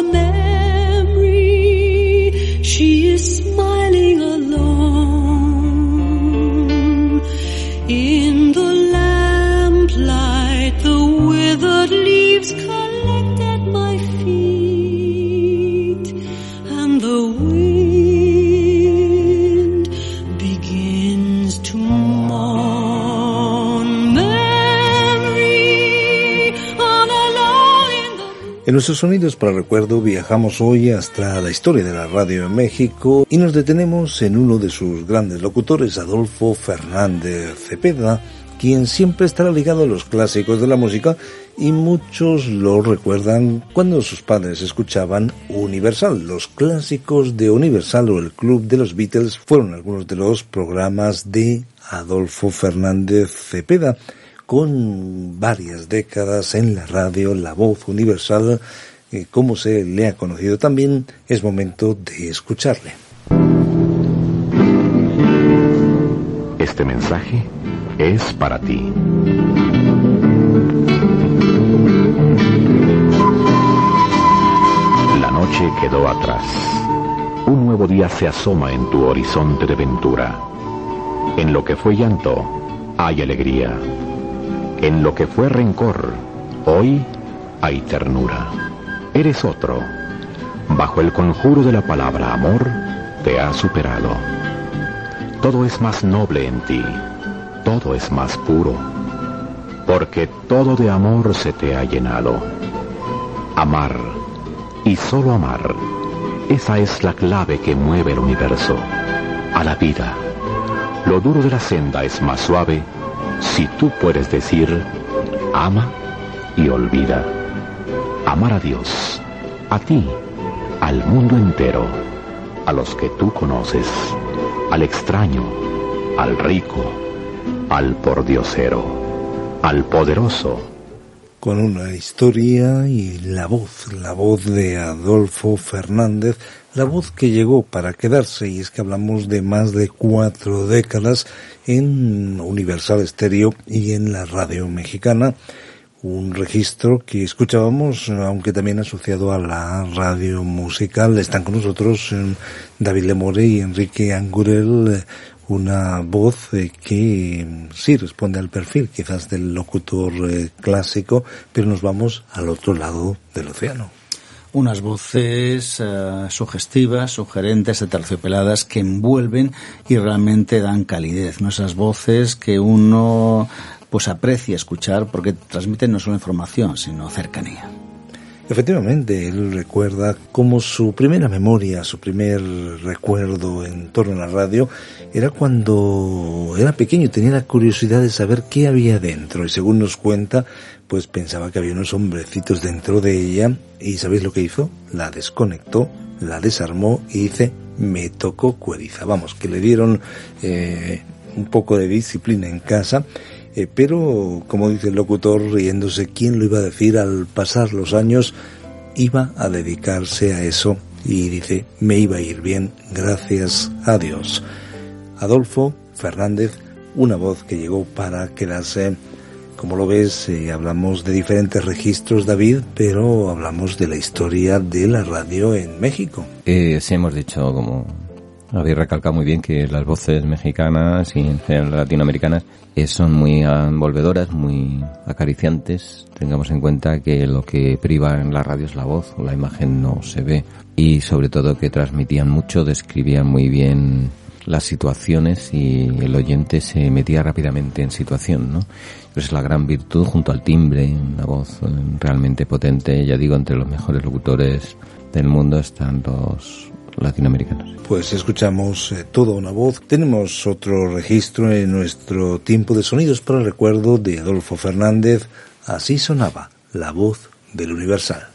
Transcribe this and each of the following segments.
a memory. She is smiling alone in the lamplight. The withered leaves collect at my feet, and the En nuestros sonidos para recuerdo viajamos hoy hasta la historia de la radio en México y nos detenemos en uno de sus grandes locutores, Adolfo Fernández Cepeda, quien siempre estará ligado a los clásicos de la música y muchos lo recuerdan cuando sus padres escuchaban Universal. Los clásicos de Universal o el Club de los Beatles fueron algunos de los programas de Adolfo Fernández Cepeda con varias décadas en la radio, la voz universal, eh, como se le ha conocido también, es momento de escucharle. Este mensaje es para ti. La noche quedó atrás. Un nuevo día se asoma en tu horizonte de ventura. En lo que fue llanto, hay alegría. En lo que fue rencor, hoy hay ternura. Eres otro. Bajo el conjuro de la palabra amor, te has superado. Todo es más noble en ti, todo es más puro, porque todo de amor se te ha llenado. Amar, y solo amar, esa es la clave que mueve el universo, a la vida. Lo duro de la senda es más suave si tú puedes decir, ama y olvida. Amar a Dios, a ti, al mundo entero, a los que tú conoces, al extraño, al rico, al pordiosero, al poderoso, con una historia y la voz, la voz de Adolfo Fernández, la voz que llegó para quedarse, y es que hablamos de más de cuatro décadas en Universal Stereo y en la radio mexicana, un registro que escuchábamos, aunque también asociado a la radio musical. Están con nosotros eh, David Lemore y Enrique Angurel, una voz eh, que mm, sí responde al perfil quizás del locutor eh, clásico, pero nos vamos al otro lado del océano. Unas voces eh, sugestivas, sugerentes, terciopeladas que envuelven y realmente dan calidez, ¿no? Esas voces que uno pues aprecia escuchar porque transmiten no solo información, sino cercanía. Efectivamente, él recuerda como su primera memoria, su primer recuerdo en torno a la radio era cuando era pequeño y tenía la curiosidad de saber qué había dentro y según nos cuenta, pues pensaba que había unos hombrecitos dentro de ella y ¿sabéis lo que hizo? La desconectó, la desarmó y dice, me tocó cueriza. Vamos, que le dieron eh, un poco de disciplina en casa eh, pero, como dice el locutor, riéndose, ¿quién lo iba a decir? Al pasar los años, iba a dedicarse a eso y dice, me iba a ir bien, gracias a Dios. Adolfo Fernández, una voz que llegó para quedarse. Como lo ves, eh, hablamos de diferentes registros, David, pero hablamos de la historia de la radio en México. Eh, sí, hemos dicho, como habéis recalcado muy bien, que las voces mexicanas y latinoamericanas eh, son muy envolvedoras, muy acariciantes. Tengamos en cuenta que lo que priva en la radio es la voz, la imagen no se ve. Y sobre todo que transmitían mucho, describían muy bien las situaciones y el oyente se metía rápidamente en situación, ¿no? Es la gran virtud junto al timbre, una voz eh, realmente potente, ya digo, entre los mejores locutores del mundo están los latinoamericanos. Pues escuchamos eh, toda una voz. Tenemos otro registro en nuestro tiempo de sonidos para el recuerdo de Adolfo Fernández. Así sonaba la voz del Universal.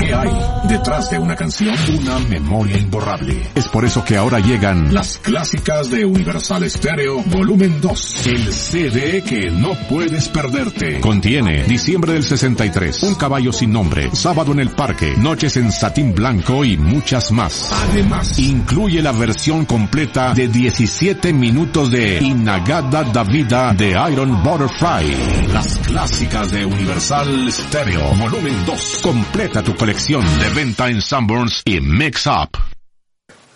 ¿Qué hay detrás de una canción? Una memoria imborrable. Es por eso que ahora llegan las clásicas de Universal Stereo Volumen 2. El CD que no puedes perderte. Contiene Diciembre del 63, Un caballo sin nombre, Sábado en el parque, Noches en satín blanco y muchas más. Además, incluye la versión completa de 17 minutos de Inagada da Vida de Iron Butterfly. Las clásicas de Universal Stereo Volumen 2. Completa tu colección colección de venta en Sanborns y Mix Up.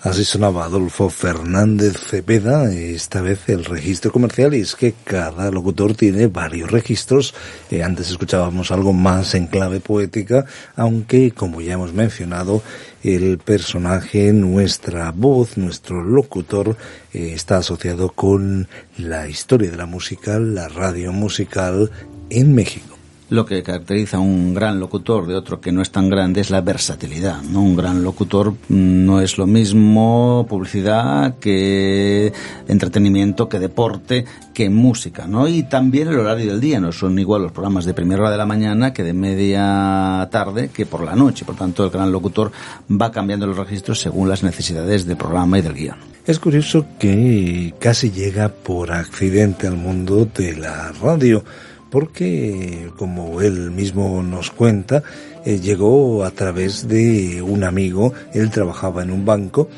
Así sonaba Adolfo Fernández Cepeda, esta vez el registro comercial, y es que cada locutor tiene varios registros. Eh, antes escuchábamos algo más en clave poética, aunque, como ya hemos mencionado, el personaje, nuestra voz, nuestro locutor, eh, está asociado con la historia de la música, la radio musical en México lo que caracteriza a un gran locutor de otro que no es tan grande es la versatilidad. ¿no? Un gran locutor no es lo mismo publicidad que entretenimiento, que deporte, que música. ¿no? Y también el horario del día. No son igual los programas de primera hora de la mañana que de media tarde que por la noche. Por tanto, el gran locutor va cambiando los registros según las necesidades del programa y del guion. Es curioso que casi llega por accidente al mundo de la radio porque, como él mismo nos cuenta, eh, llegó a través de un amigo, él trabajaba en un banco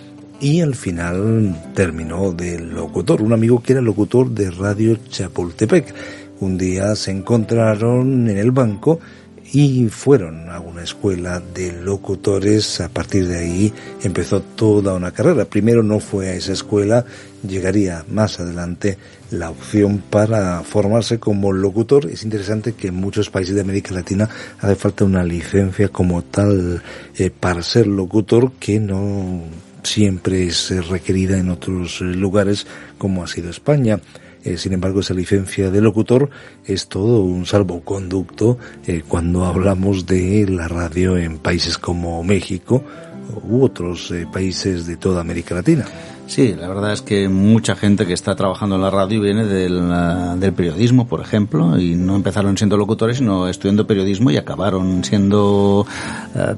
y al final terminó de locutor, un amigo que era locutor de Radio Chapultepec. Un día se encontraron en el banco y fueron a una escuela de locutores. A partir de ahí empezó toda una carrera. Primero no fue a esa escuela, llegaría más adelante la opción para formarse como locutor. Es interesante que en muchos países de América Latina hace falta una licencia como tal eh, para ser locutor que no siempre es requerida en otros lugares como ha sido España. Eh, sin embargo, esa licencia de locutor es todo un salvoconducto eh, cuando hablamos de la radio en países como México u otros eh, países de toda América Latina. Sí, la verdad es que mucha gente que está trabajando en la radio viene del, del, periodismo, por ejemplo, y no empezaron siendo locutores, sino estudiando periodismo y acabaron siendo eh,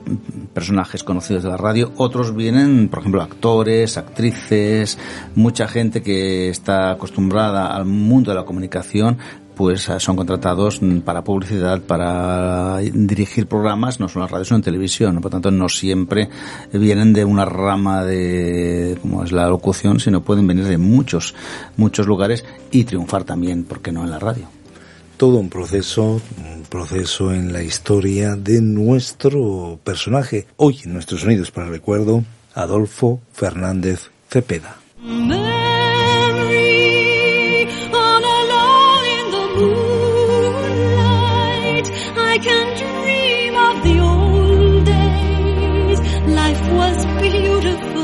personajes conocidos de la radio. Otros vienen, por ejemplo, actores, actrices, mucha gente que está acostumbrada al mundo de la comunicación pues son contratados para publicidad, para dirigir programas, no solo en radio, sino en televisión. Por lo tanto, no siempre vienen de una rama de, como es la locución, sino pueden venir de muchos, muchos lugares y triunfar también, porque no en la radio? Todo un proceso, un proceso en la historia de nuestro personaje. Hoy en nuestros sonidos para el recuerdo, Adolfo Fernández Cepeda. I can dream of the old days. Life was beautiful